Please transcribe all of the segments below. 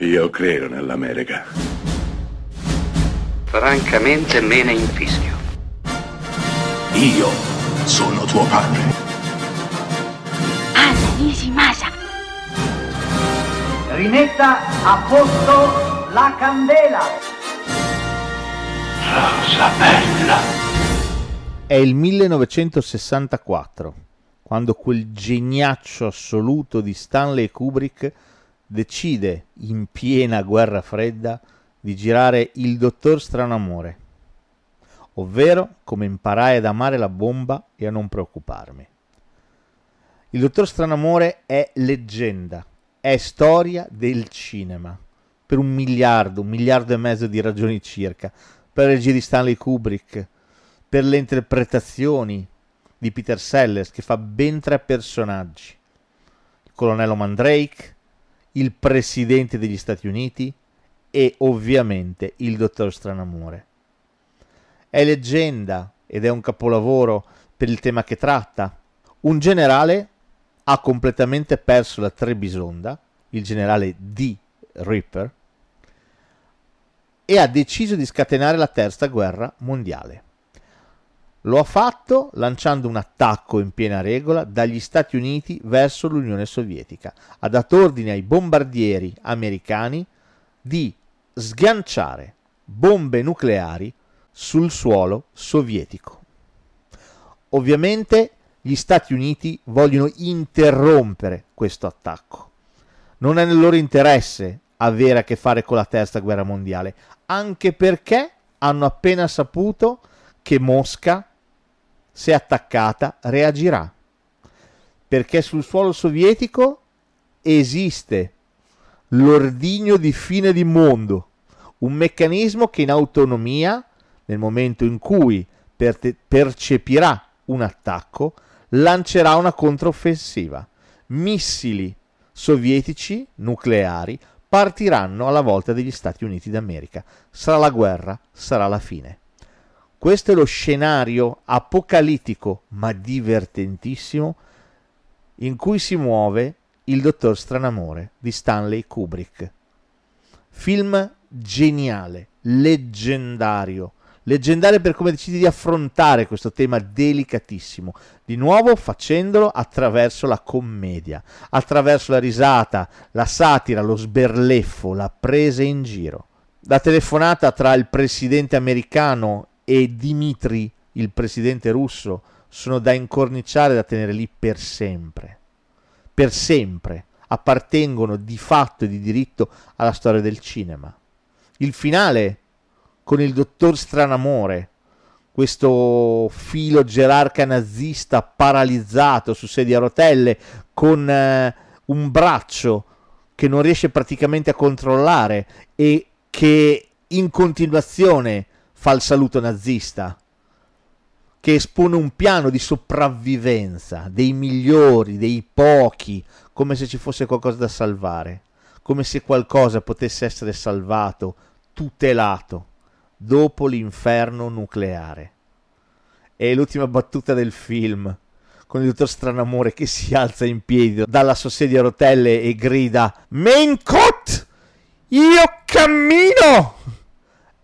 Io credo nell'America. Francamente me ne infischio. Io sono tuo padre. Anna Nishimasa. Rimetta a posto la candela. Rosa bella. È il 1964, quando quel geniaccio assoluto di Stanley Kubrick decide, in piena guerra fredda, di girare Il Dottor Stranamore, ovvero come imparai ad amare la bomba e a non preoccuparmi. Il Dottor Stranamore è leggenda, è storia del cinema, per un miliardo, un miliardo e mezzo di ragioni circa, per le regie di Stanley Kubrick, per le interpretazioni di Peter Sellers che fa ben tre personaggi. Il colonnello Mandrake, il presidente degli Stati Uniti e ovviamente il dottor Stranamore. È leggenda ed è un capolavoro per il tema che tratta. Un generale ha completamente perso la Trebisonda, il generale D. Ripper, e ha deciso di scatenare la terza guerra mondiale. Lo ha fatto lanciando un attacco in piena regola dagli Stati Uniti verso l'Unione Sovietica. Ha dato ordine ai bombardieri americani di sganciare bombe nucleari sul suolo sovietico. Ovviamente gli Stati Uniti vogliono interrompere questo attacco. Non è nel loro interesse avere a che fare con la terza guerra mondiale, anche perché hanno appena saputo che Mosca, se attaccata, reagirà. Perché sul suolo sovietico esiste l'ordigno di fine di mondo, un meccanismo che in autonomia, nel momento in cui percepirà un attacco, lancerà una controffensiva. Missili sovietici nucleari partiranno alla volta degli Stati Uniti d'America. Sarà la guerra, sarà la fine. Questo è lo scenario apocalittico ma divertentissimo in cui si muove il dottor Stranamore di Stanley Kubrick. Film geniale, leggendario, leggendario per come decidi di affrontare questo tema delicatissimo, di nuovo facendolo attraverso la commedia, attraverso la risata, la satira, lo sberleffo, la presa in giro. La telefonata tra il presidente americano e Dimitri, il presidente russo, sono da incorniciare e da tenere lì per sempre per sempre appartengono di fatto e di diritto alla storia del cinema. Il finale con il dottor Stranamore, questo filo gerarca nazista paralizzato su sedia a rotelle con eh, un braccio che non riesce praticamente a controllare e che in continuazione fa il saluto nazista che espone un piano di sopravvivenza dei migliori, dei pochi, come se ci fosse qualcosa da salvare, come se qualcosa potesse essere salvato, tutelato, dopo l'inferno nucleare. È l'ultima battuta del film, con il dottor Stranamore che si alza in piedi dalla sua sedia a rotelle e grida Maincot! Io cammino!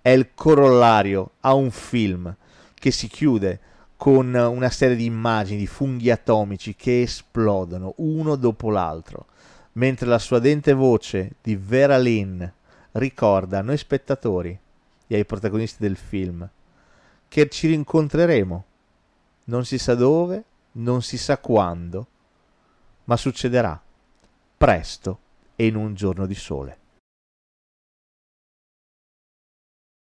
È il corollario a un film che si chiude con una serie di immagini di funghi atomici che esplodono uno dopo l'altro, mentre la sua dente voce di Vera Lynn ricorda a noi spettatori e ai protagonisti del film che ci rincontreremo, non si sa dove, non si sa quando, ma succederà presto e in un giorno di sole.